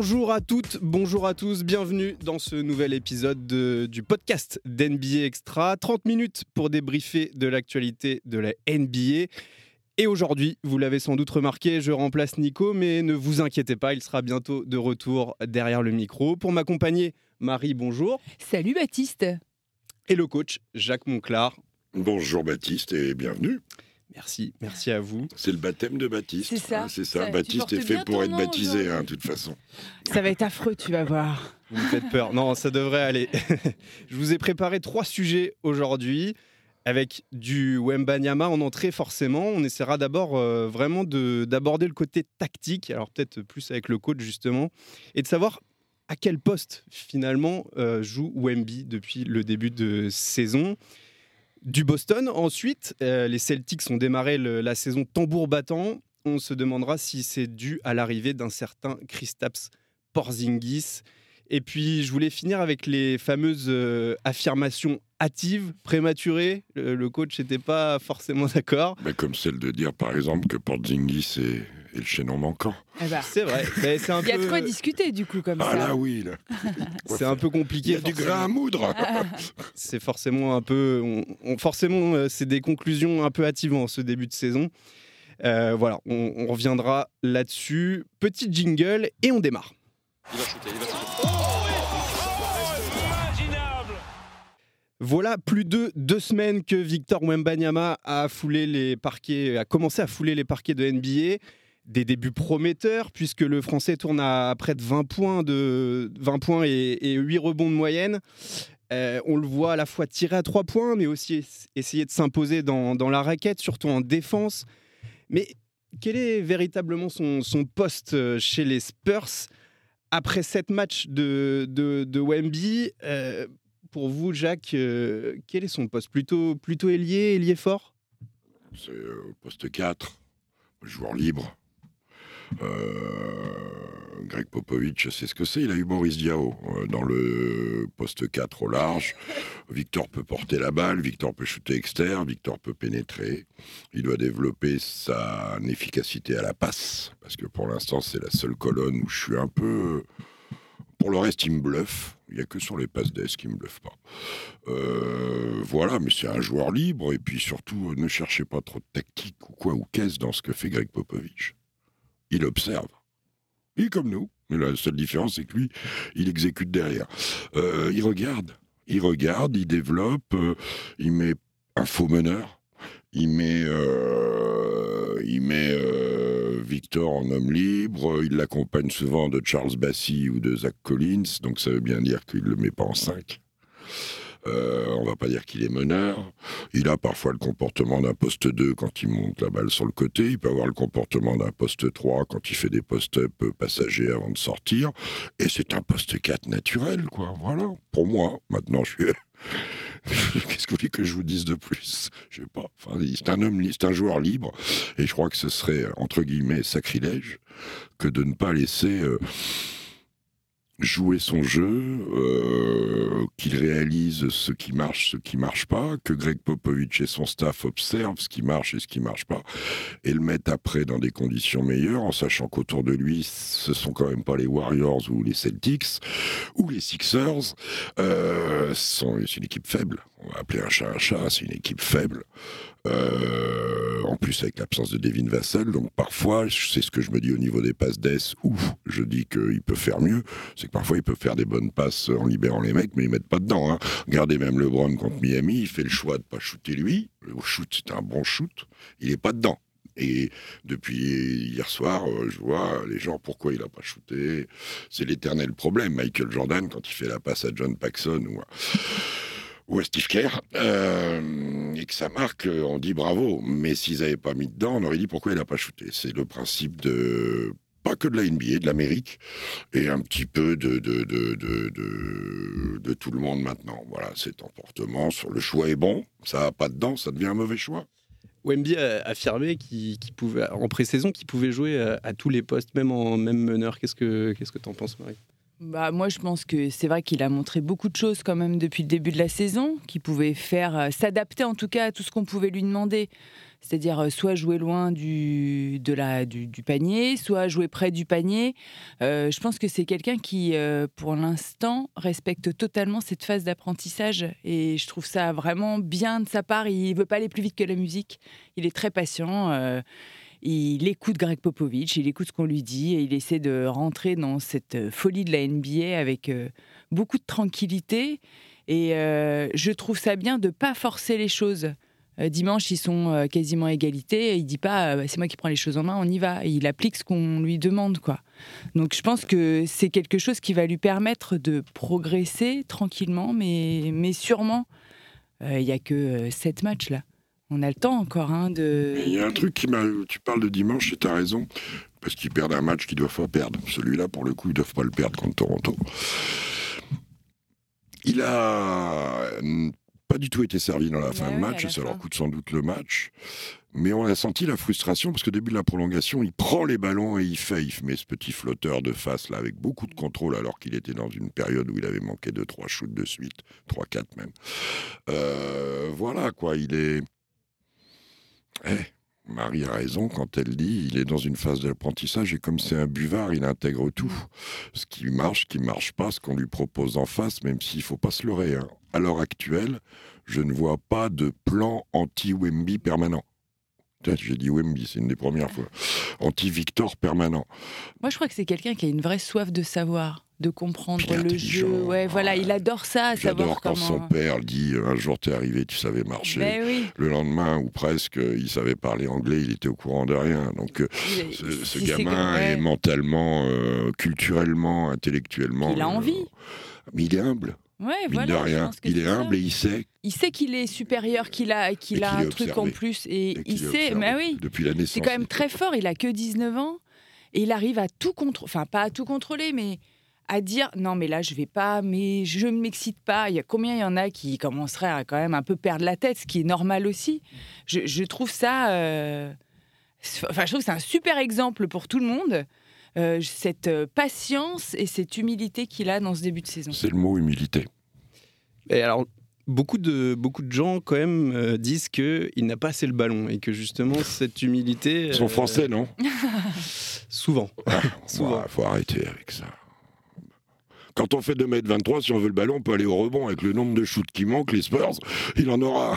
Bonjour à toutes, bonjour à tous, bienvenue dans ce nouvel épisode du podcast d'NBA Extra. 30 minutes pour débriefer de l'actualité de la NBA. Et aujourd'hui, vous l'avez sans doute remarqué, je remplace Nico, mais ne vous inquiétez pas, il sera bientôt de retour derrière le micro. Pour m'accompagner, Marie, bonjour. Salut Baptiste. Et le coach, Jacques Monclar. Bonjour Baptiste et bienvenue. Merci, merci à vous. C'est le baptême de Baptiste. C'est ça. c'est ça. Baptiste est fait pour être baptisé, hein, de toute façon. Ça va être affreux, tu vas voir. Vous me faites peur. Non, ça devrait aller. Je vous ai préparé trois sujets aujourd'hui. Avec du Wembanyama en entrée, forcément, on essaiera d'abord euh, vraiment d'aborder le côté tactique, alors peut-être plus avec le coach justement, et de savoir à quel poste finalement euh, joue Wemby depuis le début de saison du Boston. Ensuite, euh, les Celtics ont démarré la saison tambour battant. On se demandera si c'est dû à l'arrivée d'un certain Kristaps Porzingis. Et puis, je voulais finir avec les fameuses euh, affirmations hâtives, prématurées. Le, coach n'était pas forcément d'accord. Comme celle de dire, par exemple, que Porzingis est, le chaînon manquant. Eh ben, c'est vrai. Il y a de quoi discuter, du coup, comme ah, ça. Ah là, oui. c'est un peu compliqué. Il y a du grain à moudre. c'est forcément un peu... forcément, euh, c'est des conclusions un peu hâtives en ce début de saison. Euh, voilà, on, reviendra là-dessus. Petit jingle et on démarre. Il va shooter, il va shooter. Voilà plus de deux semaines que Victor Wembanyama a foulé les parquets, a commencé à fouler les parquets de NBA. Des débuts prometteurs puisque le Français tourne à près de 20 points, de 20 points et, 8 rebonds de moyenne. Euh, on le voit à la fois tirer à 3 points, mais aussi essayer de s'imposer dans, la raquette, surtout en défense. Mais quel est véritablement son, poste euh, chez les Spurs après sept matchs de, de, Wemby? Euh, pour vous, Jacques, quel est son poste? Plutôt, plutôt ailier, ailier fort? C'est poste 4, joueur libre. Euh, Greg Popovich, c'est ce que c'est. Il a eu Boris Diao dans le poste 4 au large. Victor peut porter la balle, Victor peut shooter externe, Victor peut pénétrer. Il doit développer sa efficacité à la passe, parce que pour l'instant, c'est la seule colonne où je suis un peu pour le reste, il me bluffe. Il n'y a que sur les passes d'Est qu'il ne me bluffe pas. Euh, voilà, mais c'est un joueur libre. Et puis surtout, ne cherchez pas trop de tactique ou quoi ou qu'est-ce dans ce que fait Greg Popovich. Il observe. Il est comme nous. Mais la seule différence, c'est que lui, il exécute derrière. Euh, il regarde. Il regarde, il développe, euh, il met un faux meneur, il met, il met Victor en homme libre, il l'accompagne souvent de Charles Bassi ou de Zach Collins, donc ça veut bien dire qu'il ne le met pas en 5. Euh, on va pas dire qu'il est meneur. Il a parfois le comportement d'un poste 2 quand il monte la balle sur le côté. Il peut avoir le comportement d'un poste 3 quand il fait des post-up passagers avant de sortir. Et c'est un poste 4 naturel, quoi. Voilà. Pour moi, maintenant, je suis. Qu'est-ce que vous voulez que je vous dise de plus? Je sais pas. C'est un homme, c'est un joueur libre, et je crois que ce serait entre guillemets sacrilège que de ne pas laisser. Euh, jouer son jeu, euh, qu'il réalise ce qui marche, ce qui marche pas, que Greg Popovich et son staff observent ce qui marche et ce qui marche pas, et le mettent après dans des conditions meilleures, en sachant qu'autour de lui, ce sont quand même pas les Warriors ou les Celtics ou les Sixers. Euh, c'est une équipe faible. On va appeler un chat un chat. C'est une équipe faible. Euh, en plus avec l'absence de Devin Vassell, donc parfois, c'est ce que je me dis au niveau des passes d'Es, où je dis qu'il peut faire mieux, c'est que parfois il peut faire des bonnes passes en libérant les mecs, mais ils mettent pas dedans. Hein. Regardez même LeBron contre Miami, il fait le choix de pas shooter lui, le shoot c'est un bon shoot, il est pas dedans. Et depuis hier soir, euh, je vois les gens, pourquoi il a pas shooté C'est l'éternel problème. Michael Jordan, quand il fait la passe à John Paxson ou à Steve Kerr, euh, et que ça marque, euh, on dit bravo. Mais s'ils n'avaient pas mis dedans, on aurait dit pourquoi il n'a pas shooté. C'est le principe de pas que de la NBA, de l'Amérique, et un petit peu de de, de, de, de, tout le monde maintenant. Voilà, cet emportement sur le choix est bon, ça va pas dedans, ça devient un mauvais choix. Wemby a affirmé qu'il pouvait, en pré-saison qu'il pouvait jouer à, tous les postes, même en même meneur. Qu'est-ce que qu'est-ce que en penses, Marie? Bah, moi, je pense que c'est vrai qu'il a montré beaucoup de choses quand même depuis le début de la saison, qu'il pouvait faire euh, s'adapter en tout cas à tout ce qu'on pouvait lui demander. C'est-à-dire euh, soit jouer loin du, de du, panier, soit jouer près du panier. Euh, je pense que c'est quelqu'un qui, pour l'instant, respecte totalement cette phase d'apprentissage. Et je trouve ça vraiment bien de sa part. Il veut pas aller plus vite que la musique. Il est très patient. Il écoute Greg Popovich, il écoute ce qu'on lui dit et il essaie de rentrer dans cette euh, folie de la NBA avec euh, beaucoup de tranquillité. Et euh, je trouve ça bien de pas forcer les choses. Dimanche, ils sont quasiment à égalité. Et il dit pas, Bah, c'est moi qui prends les choses en main, on y va. Il applique ce qu'on lui demande, quoi. Donc, je pense que c'est quelque chose qui va lui permettre de progresser tranquillement, mais, mais sûrement. Il y a que sept matchs là. On a le temps encore hein, de. Il y a un truc qui m'a. Tu parles de dimanche, et tu as raison. Parce qu'ils perdent un match qu'ils doivent pas perdre. Celui-là, pour le coup, ils doivent pas le perdre contre Toronto. Il a pas du tout été servi dans la fin Bah de oui, match, et ça leur fin. coûte sans doute le match. Mais on a senti la frustration parce qu'au début de la prolongation, il prend les ballons et il fait, il met ce petit flotteur de face là avec beaucoup de contrôle alors qu'il était dans une période où il avait manqué de trois shoots de suite, trois quatre même. Euh, voilà quoi, il est. Eh, Marie a raison quand elle dit il est dans une phase d'apprentissage et comme c'est un buvard, il intègre tout. Ce qui marche, ce qui marche pas, ce qu'on lui propose en face, même s'il faut pas se leurrer. hein. À l'heure actuelle, je ne vois pas de plan anti-Wemby permanent. J'ai dit Wemby, c'est une des premières fois. Anti-Victor permanent. Moi, je crois que c'est quelqu'un qui a une vraie soif de savoir, de comprendre le jeu. Ouais, voilà, il adore ça, savoir J'adore quand comment. son père dit un jour t'es arrivé, tu savais marcher. Ben oui. Le lendemain, ou presque, il savait parler anglais, il était au courant de rien. Donc, euh, Il- ce, si gamin est mentalement, euh, culturellement, intellectuellement. Il a euh, envie. Mais il est humble, Ouais, mine voilà, de rien. Il est humble et il sait. Il sait qu'il est supérieur, qu'il a, qu'il a un truc en plus. Et, et il sait, mais oui, Depuis la naissance. c'est quand même très fort. Il a que 19 ans et il arrive à tout contrôler. Enfin, pas à tout contrôler, mais à dire non, mais là, je vais pas, mais je ne m'excite pas. Il y a combien il y en a qui commenceraient à quand même un peu perdre la tête, ce qui est normal aussi. Je, je trouve ça. euh, Enfin, je trouve que c'est un super exemple pour tout le monde. euh, cette euh, patience et cette humilité qu'il a dans ce début de saison. C'est le mot humilité. Et alors, beaucoup de, beaucoup de gens, quand même, euh, disent qu'il n'a pas assez le ballon et que justement, cette humilité. Ils sont euh, français, non? Souvent. Souvent. Il faut arrêter avec ça. Quand on fait 2m23, si on veut le ballon, on peut aller au rebond. Avec le nombre de shoots qui manquent, les Spurs, il en aura.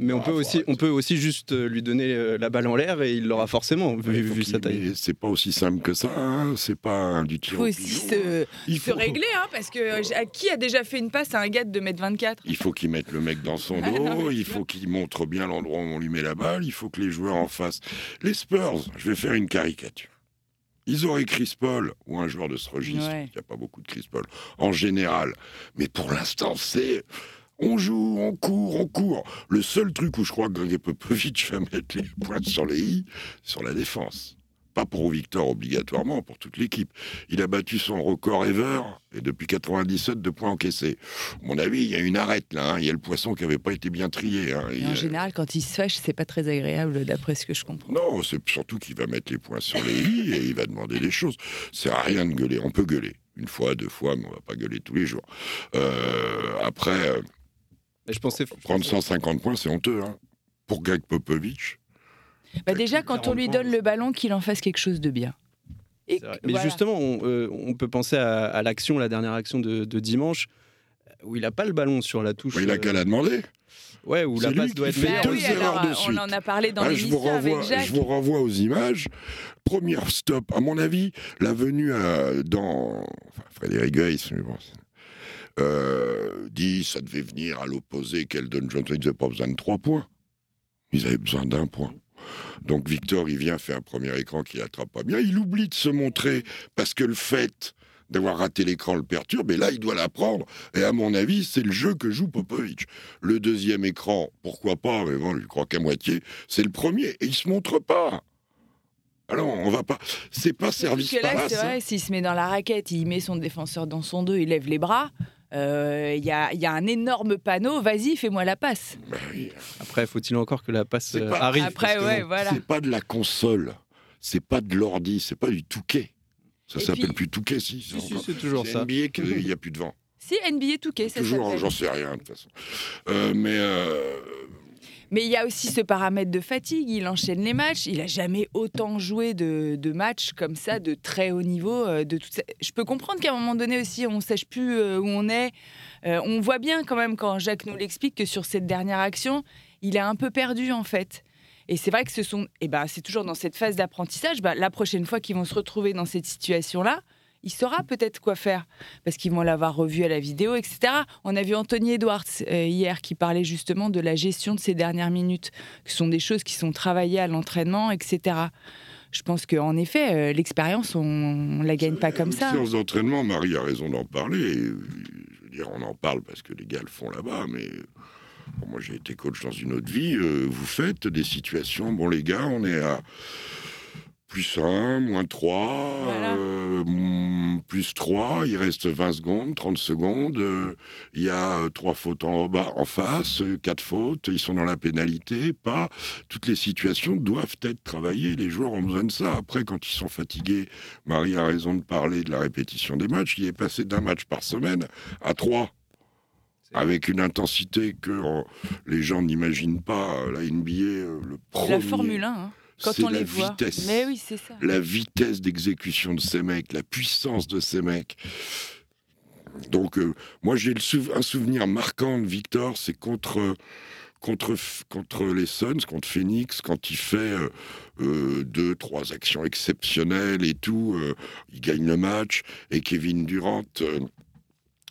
Mais on, Ah, peut aussi, on peut aussi juste euh, lui donner euh, la balle en l'air et il l'aura forcément, vu, sa taille. C'est pas aussi simple que ça. hein. C'est pas un du Il tir faut au aussi pigeon, hein. se, Il se faut- régler, hein, parce que euh, à qui a déjà fait une passe à un gars de 2m24 Il faut qu'il mette le mec dans son Ah, non, dos, il faut qu'il montre bien l'endroit où on lui met la balle, il faut que les joueurs en face. Les Spurs, je vais faire une caricature. Ils auraient Chris Paul ou un joueur de ce registre. Ouais. Il n'y a pas beaucoup de Chris Paul en général. Mais pour l'instant, c'est. On joue, on court, on court. Le seul truc où je crois que Greg Popovich va mettre les points sur les i, c'est sur la défense. Pas pour Victor obligatoirement, pour toute l'équipe. Il a battu son record ever, et depuis 97 de points encaissés. À mon avis, il y a une arête là. hein. Il y a le poisson qui n'avait pas été bien trié. hein. En a- général, quand il se fâche, c'est pas très agréable, d'après ce que je comprends. Non, c'est surtout qu'il va mettre les points sur les i et il va demander des choses. C'est à rien de gueuler. On peut gueuler une fois, deux fois, mais on va pas gueuler tous les jours. Euh, après, euh, Et je pensais. prendre 150 points, c'est honteux. hein. Pour Greg Popovich, Bah déjà, quand on lui donne le ballon, qu'il en fasse quelque chose de bien. Et que- Mais voilà. justement, on, euh, on peut penser à, à l'action, la dernière action de, de dimanche, où il n'a pas le ballon sur la touche. mais il a euh, qu'à la demander. Ouais, où la passe doit être fait Bah meilleure. deux oui, erreurs alors, de on suite. en a parlé dans Ah, je, vous renvoie, avec Jacques. je vous renvoie aux images. Première stop, à mon avis, la venue à- dans. Enfin, Frédéric Weiss, mais bon, euh, dit ça devait venir à l'opposé, qu'Eldon Johnson, ils n'avaient pas besoin de trois points. Ils avaient besoin d'un point. Donc Victor, il vient, fait un premier écran qui attrape pas bien. Il oublie de se montrer parce que le fait d'avoir raté l'écran le perturbe, et là, il doit l'apprendre. Et à mon avis, c'est le jeu que joue Popovic. Le deuxième écran, pourquoi pas, mais bon, je crois qu'à moitié, c'est le premier, et il se montre pas. Alors, on va pas. C'est pas service Parce que là, c'est vrai, s'il se met dans la raquette, il met son défenseur dans son dos, il lève les bras. Euh, Il y, a, il y a un énorme panneau, vas-y, fais-moi la passe. Oui. Après, faut-il encore que la passe C'est euh, pas- arrive Après, ouais, bon, voilà. C'est pas de la console, c'est pas de l'ordi, c'est pas du touquet. Ça s'appelle plus touquet, si. Si, c'est toujours c'est ça. NBA qu'il n'y a plus de vent. Si NBA Touquet, ça Toujours, j'en sais rien de toute façon. Euh, mais euh, Mais il y a aussi ce paramètre de fatigue. Il enchaîne les matchs. Il a jamais autant joué de, matchs comme ça, de très haut niveau. euh, De tout ça. Je peux comprendre qu'à un moment donné aussi, on ne sache plus euh, où on est. Euh, on voit bien quand même quand Jacques nous l'explique que sur cette dernière action, il est un peu perdu en fait. Et c'est vrai que ce sont, et ben, c'est toujours dans cette phase d'apprentissage. bah, la prochaine fois qu'ils vont se retrouver dans cette situation-là, il saura peut-être quoi faire parce qu'ils vont l'avoir revu à la vidéo, etc. On a vu Anthony Edwards euh, hier qui parlait justement de la gestion de ces dernières minutes, que ce sont des choses qui sont travaillées à l'entraînement, etc. Je pense qu'en effet, euh, l'expérience, on, on la gagne pas comme Une ça. séance d'entraînement, Marie a raison d'en parler. euh, je veux dire, on en parle parce que les gars le font là-bas, mais bon, moi j'ai été coach dans une autre vie. euh, vous faites des situations, bon les gars, on est à plus 1, moins 3, Voilà. plus 3, il reste 20 secondes, 30 secondes, euh, il y a euh, trois fautes en bas, en face, euh, quatre fautes, ils sont dans la pénalité, pas. Toutes les situations doivent être travaillées, les joueurs ont besoin de ça. Après, quand ils sont fatigués, Marie a raison de parler de la répétition des matchs, il est passé d'un match par semaine à trois avec une intensité que euh, les gens n'imaginent pas. euh, La NBA, euh, le C'est premier, la Formule 1, hein, quand c'est on la les voit. vitesse. Mais oui, c'est ça. la vitesse d'exécution de ces mecs, la puissance de ces mecs. Donc, euh, moi, j'ai sou- un souvenir marquant de Victor, c'est contre, contre, contre les Suns, contre Phoenix, quand il fait euh, euh, deux, trois actions exceptionnelles et tout. euh, il gagne le match et Kevin Durant.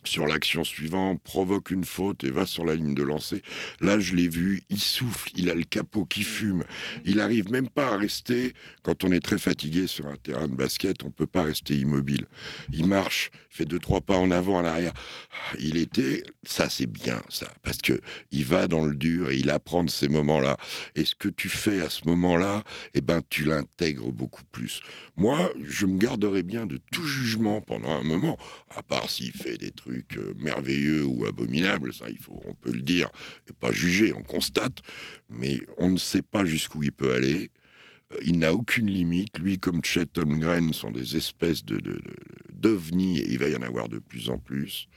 Sur l'action suivante, provoque une faute et va sur la ligne de lancer. Là, je l'ai vu, il souffle, il a le capot qui fume. Il arrive même pas à rester, quand on est très fatigué sur un terrain de basket, on peut pas rester immobile. Il marche, fait deux, trois pas en avant, en arrière. Il était, ça c'est bien, ça, parce que il va dans le dur et il apprend de ces moments-là. Et ce que tu fais à ce moment-là, eh ben, tu l'intègres beaucoup plus. Moi, je me garderai bien de tout jugement pendant un moment, à part s'il fait des trucs euh, merveilleux ou abominables, ça, il faut, on peut le dire, et pas juger, on constate, mais on ne sait pas jusqu'où il peut aller. Euh, Il n'a aucune limite. Lui, comme Chet Holmgren, sont des espèces de, de, de- d'ovnis, et il va y en avoir de plus en plus.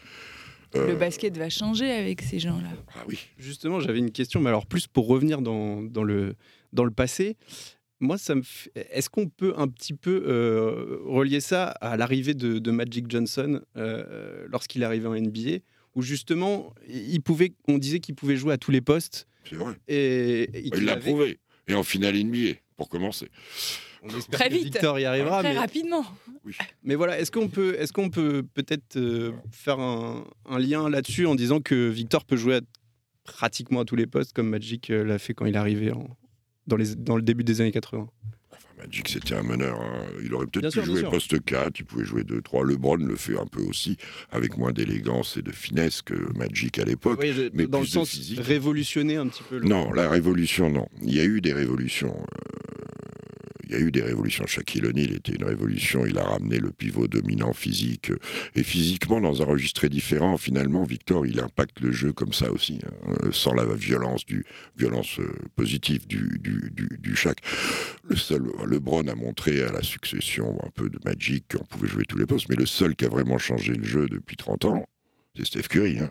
Euh, Le basket va changer avec ces gens-là. Ah oui. Justement, j'avais une question, mais alors plus pour revenir dans, dans, le, dans le passé. Moi, ça me est-ce qu'on peut un petit peu euh, relier ça à l'arrivée de, de Magic Johnson euh, lorsqu'il est arrivé en NBA, où justement, il pouvait, on disait qu'il pouvait jouer à tous les postes C'est vrai. et, et Il l'a avait- prouvé. Et en finale NBA, pour commencer. On espère Très que vite. Victor y arrivera, Très mais, rapidement. mais voilà, est-ce qu'on peut, est-ce qu'on peut peut-être euh, faire un, un lien là-dessus en disant que Victor peut jouer à- pratiquement à tous les postes comme Magic l'a fait quand il est arrivé en- dans, les, dans le début des années 80 Enfin, Magic, c'était un meneur. hein. Il aurait peut-être pu sûr, jouer poste 4, il pouvait jouer 2-3. LeBron le fait un peu aussi, avec moins d'élégance et de finesse que Magic à l'époque. Oui, mais dans le de sens physique. révolutionner un petit peu. Le... Non, la révolution, non. Il y a eu des révolutions. Il y a eu des révolutions. Shaquille O'Neal était une révolution. Il a ramené le pivot dominant physique. euh, Et physiquement, dans un registre différent, finalement, Victor, il impacte le jeu comme ça aussi, hein, euh, sans la violence du violence euh, positive du, du, du, du Shaq. Le seul, LeBron a montré à la succession un peu de Magic qu'on pouvait jouer tous les postes, mais le seul qui a vraiment changé le jeu depuis 30 ans, c'est Steph Curry. hein.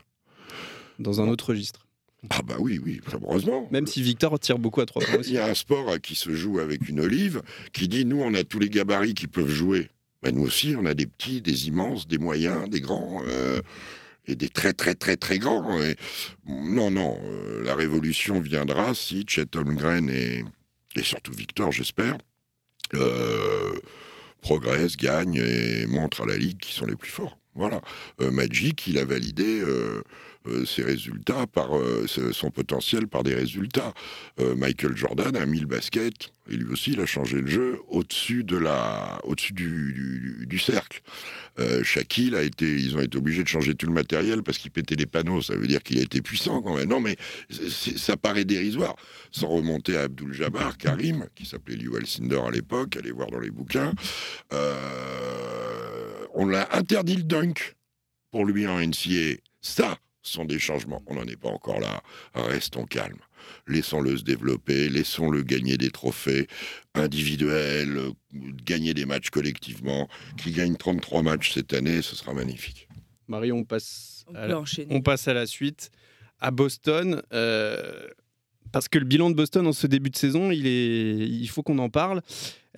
Dans un autre registre. Ah bah oui, oui, heureusement. Même si Victor tire beaucoup à trois points Il aussi. y a un sport qui se joue avec une olive qui dit nous on a tous les gabarits qui peuvent jouer. Ben, nous aussi on a des petits, des immenses, des moyens, des grands euh, et des très très très très grands. Et, non non, euh, la révolution viendra si Chet Holmgren et, et surtout Victor j'espère euh, progressent, gagnent et montrent à la ligue qui sont les plus forts. Voilà. Euh, Magic il a validé. euh, ses résultats par euh, son potentiel par des résultats. Euh, Michael Jordan a mis le basket, et lui aussi il a changé le jeu au-dessus de la, au-dessus du, cercle. Euh, Shaquille a été, ils ont été obligés de changer tout le matériel parce qu'il pétait les panneaux. Ça veut dire qu'il a été puissant quand même. Non mais ça paraît dérisoire. Sans remonter à Abdul Jabbar, Karim, qui s'appelait Lew Alcindor à l'époque, allez voir dans les bouquins. Euh, on l'a interdit le dunk pour lui en NCA. Ça, sont des changements. On n'en est pas encore là. Restons calmes. Laissons-le se développer, laissons-le gagner des trophées individuels, gagner des matchs collectivement. Qui gagne 33 matchs cette année, ce sera magnifique. Marie, on passe, On à la, enchaîner. on passe à la suite. À Boston, euh, Parce que le bilan de Boston en ce début de saison, il, est... il faut qu'on en parle.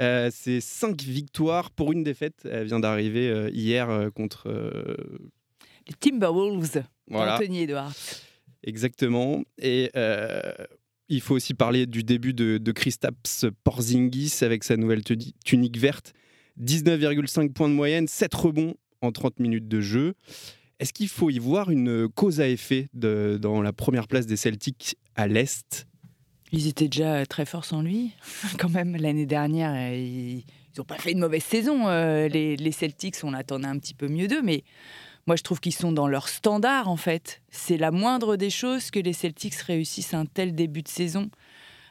Euh, c'est 5 victoires pour une défaite. Elle vient d'arriver euh, hier contre. Les Timberwolves voilà, d'Anthony Edwards. exactement. Et euh, il faut aussi parler du début de, de Kristaps Porzingis avec sa nouvelle tuni- tunique verte. 19,5 points de moyenne, 7 rebonds en 30 minutes de jeu. Est-ce qu'il faut y voir une cause à effet de- dans la première place des Celtics à l'Est? Ils étaient déjà très forts sans lui, quand même, l'année dernière. Ils n'ont pas fait une mauvaise saison, euh, les, les Celtics. On attendait un petit peu mieux d'eux, mais moi, je trouve qu'ils sont dans leur standard, en fait. C'est la moindre des choses que les Celtics réussissent un tel début de saison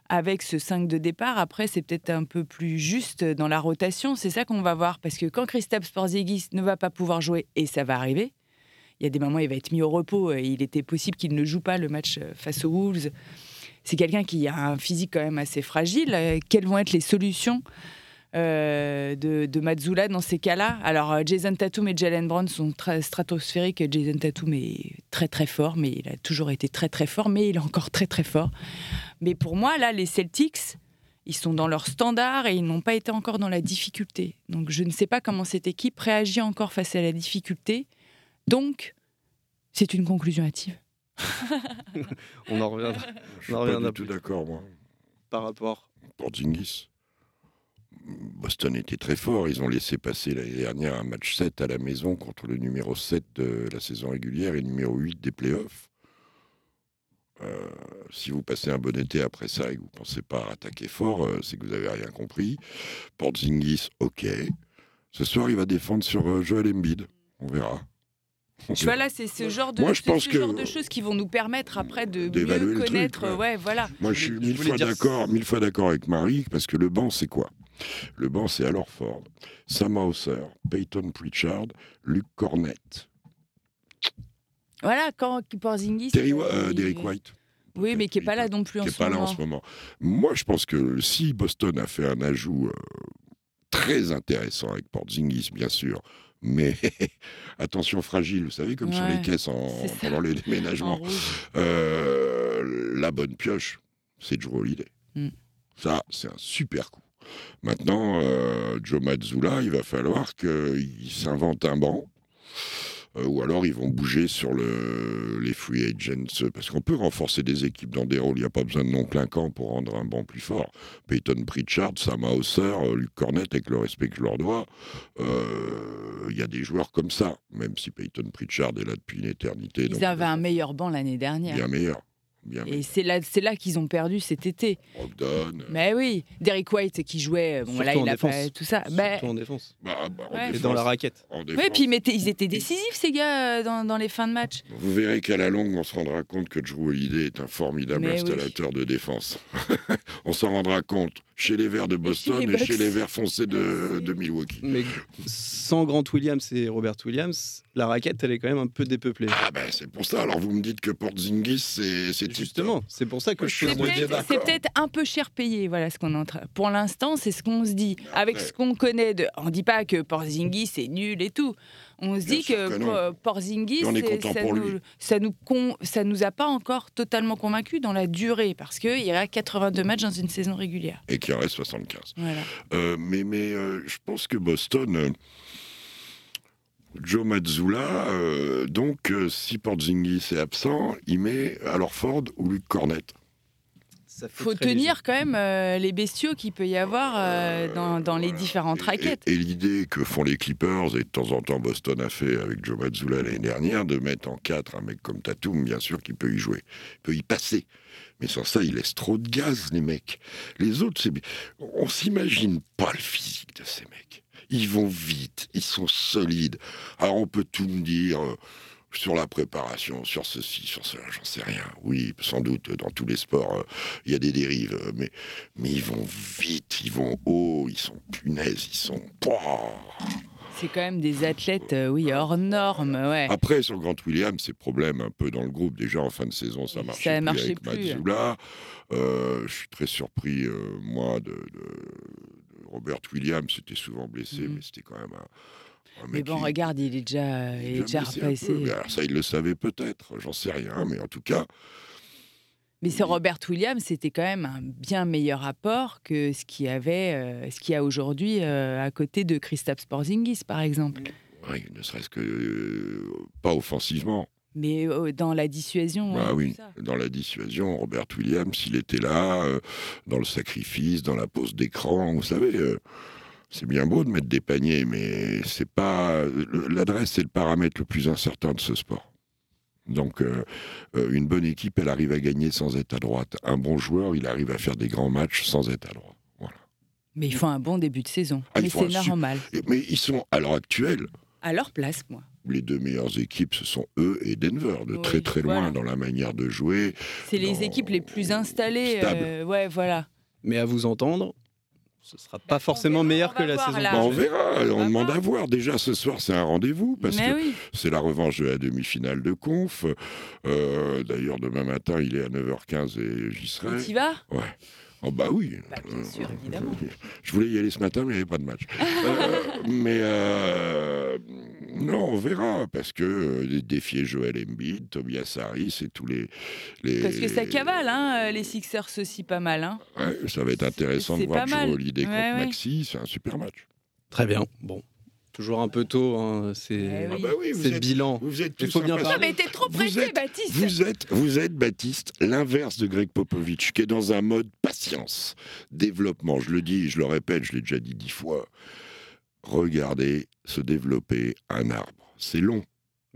avec ce 5 de départ. Après, c'est peut-être un peu plus juste dans la rotation. C'est ça qu'on va voir. Parce que quand Kristaps Porzingis ne va pas pouvoir jouer, et ça va arriver, il y a des moments où il va être mis au repos. Il était possible qu'il ne joue pas le match euh, face aux Wolves. C'est quelqu'un qui a un physique quand même assez fragile. Euh, Quelles vont être les solutions euh, de, de Mazzula dans ces cas-là Alors, euh, Jason Tatum et Jalen Brown sont très stratosphériques. Jason Tatum est très très fort, mais il a toujours été très très fort, mais il est encore très très fort. Mais pour moi, là, les Celtics, ils sont dans leur standard et ils n'ont pas été encore dans la difficulté. Donc, je ne sais pas comment cette équipe réagit encore face à la difficulté. Donc, c'est une conclusion hâtive. On en reviendra Je suis en pas du tout plus. d'accord, moi. par rapport. Porzingis. Boston était très fort. Ils ont laissé passer l'année dernière un match 7 à la maison contre le numéro 7 de la saison régulière et le numéro 8 des playoffs. Euh, si vous passez un bon été après ça et que vous ne pensez pas attaquer fort, euh, c'est que vous n'avez rien compris. Porzingis, ok. Ce soir, il va défendre sur euh, Joel Embiid. On verra. Tu vois, là, c'est ce genre de, Moi, je c'est pense ce que- genre de choses qui vont nous permettre après de D'évaluer mieux truc, connaître. ouais. ouais. voilà. Moi, je suis voulais- je mille voulais fois dire- d'accord, mille fois d'accord avec Marie, parce que le banc, c'est quoi? Le banc, c'est alors Ford, Sam Hauser, Peyton Pritchard, Luc Cornett, Voilà, quand Porzingis. Terry, euh, euh, Derrick White. Oui, mais qui n'est pas là non plus en Qui ce n'est pas là moment. en ce moment. Moi, je pense que si Boston a fait un ajout euh, très intéressant avec Porzingis, bien sûr, mais attention fragile, vous savez, comme sur les caisses en- pendant les En déménagements. Euh, la bonne pioche, c'est Joe Holiday. Mm. Ça, c'est un super coup. Maintenant, euh, Joe Mazzulla, il va falloir qu'il s'invente un banc. euh, ou alors ils vont bouger sur le, les free agents, parce qu'on peut renforcer des équipes dans des rôles. Il n'y a pas besoin de non clinquants pour rendre un banc plus fort. Peyton Pritchard, Sam Hauser, euh, Luc Cornett, avec le respect que je leur dois, euh, il y a des joueurs comme ça, même si Peyton Pritchard est là depuis une éternité. donc Ils avaient il est un meilleur banc l'année dernière. bien meilleur. Bien Et c'est là, c'est là qu'ils ont perdu cet été. Brogdon. Mais oui, Derrick White qui jouait, bon là en il a défense. pas tout ça. Bah, Surtout en défense. Bah, bah, en Ouais. Et défense, dans la raquette. en oui, puis ils, mettaient- ils étaient décisifs ces gars euh, dans, dans les fins de match. Vous verrez qu'à la longue, on se rendra compte que Drew Holiday est un formidable Mais oui. installateur de défense. on s'en rendra compte chez les Verts de Boston et chez les Verts foncés de, de Milwaukee. Mais sans Grant Williams et Robert Williams, la raquette, elle est quand même un peu dépeuplée. Ah ben c'est pour ça. Alors vous me dites que Porzingis, c'est c'est Justement, c'est pour ça que je suis C'est à le moitié peut-être débat. d'accord. c'est peut-être un peu cher payé, voilà ce qu'on est en train. Pour l'instant, c'est ce qu'on se dit. Avec ce qu'on connaît de, on dit pas que Porzingis c'est nul et tout. On se Bien dit que, que. Po- Porzingis, ça, nous, ça nous con- ça nous a pas encore totalement convaincus dans la durée parce que il y a 82 matchs dans une saison régulière. et qui en reste 75. Voilà. Euh, mais mais euh, je pense que Boston, euh, Joe Mazzulla, euh, donc euh, si Porzingis est absent, il met alors Ford ou Luc Cornett. Ça fait Faut tenir quand même euh, les bestiaux qu'il peut y avoir euh, dans, dans les Voilà. différentes Et- raquettes. Et, et l'idée que font les Clippers, et de temps en temps Boston a fait avec Joe Mazzulla l'année dernière, de mettre en 4 un mec comme Tatum, bien sûr qu'il peut y jouer, il peut y passer. Mais sans ça, il laisse trop de gaz, les mecs. Les autres, c'est... on s'imagine pas le physique de ces mecs. Ils vont vite, ils sont solides. Alors on peut tout me dire euh, sur la préparation, sur ceci, sur cela, j'en sais rien. Oui, sans doute, dans tous les sports, euh, il y a des dérives, euh, mais, mais ils vont vite, ils vont haut, ils sont punaises, ils sont... C'est quand même des athlètes, euh, oui, hors normes, ouais. Après, sur Grant Williams, c'est problème un peu dans le groupe. Déjà, en fin de saison, ça Ça marchait plus marchait avec plus. Euh, je suis très surpris, euh, moi, de, de- de Robert Williams. C'était souvent blessé, Mhm. mais c'était quand même un Mais bon, qui- regarde, il est déjà, il est déjà peu. repassé. Alors ça, il le savait peut-être, j'en sais rien. Mais en tout cas, Mais c'est Robert Williams, c'était quand même un bien meilleur apport que ce qu'il y avait, euh, ce qu'il y a aujourd'hui euh, à côté de Christophe Porzingis, par exemple. Oui, ne serait-ce que euh, pas offensivement. Mais euh, dans la dissuasion. Bah ouais, oui, ça. dans la dissuasion, Robert Williams, il était là, dans le sacrifice, dans la pose d'écran, vous savez. C'est bien beau de mettre des paniers, mais c'est pas l'adresse, c'est le paramètre le plus incertain de ce sport. Donc, euh, euh, une bonne équipe, elle arrive à gagner sans être à droite. Un bon joueur, il arrive à faire des grands matchs sans être à droite. Voilà. Mais ils font un bon début de saison. Ah, Mais c'est su- normal. Mais ils sont, à l'heure actuelle, À leur place, moi. les deux meilleures équipes, ce sont eux et Denver, de Oui, très très loin voilà. dans la manière de jouer. C'est les équipes les plus installées. euh, ouais, voilà. Mais à vous entendre, ce sera Bah, pas forcément on verra, meilleur que la voir, saison. Bah, on verra, on demande voir. à voir. Déjà ce soir, c'est un rendez-vous parce Mais que oui. c'est la revanche de la demi-finale de conf. Euh, D'ailleurs, demain matin, il est à 9h15 et j'y Et serai. t'y vas Ouais. Oh bah oui. Bah, bien sûr, évidemment. Je voulais y aller ce matin, mais il n'y avait pas de match. Euh, mais euh, non, on verra, parce que euh, défier Joel Embiid, Tobias Harris et tous les... les Parce que ça cavale, hein, euh, les Sixers aussi pas mal. Hein. Ouais, ça va être intéressant C'est de voir pas mal. Joe Holiday contre Ouais, ouais. Maxi, c'est un super match. Très bien. Bon, toujours un peu tôt. hein, C'est Eh Ah bah oui, vous c'est le êtes, bilan. vous êtes Il faut bien impatients. Non, mais t'es trop Vous pressé, êtes- Baptiste. Vous êtes, vous êtes, Baptiste, l'inverse de Greg Popovich, qui est dans un mode patience, développement. Je le dis, je le répète, je l'ai déjà dit dix fois. Regardez se développer un arbre. C'est long.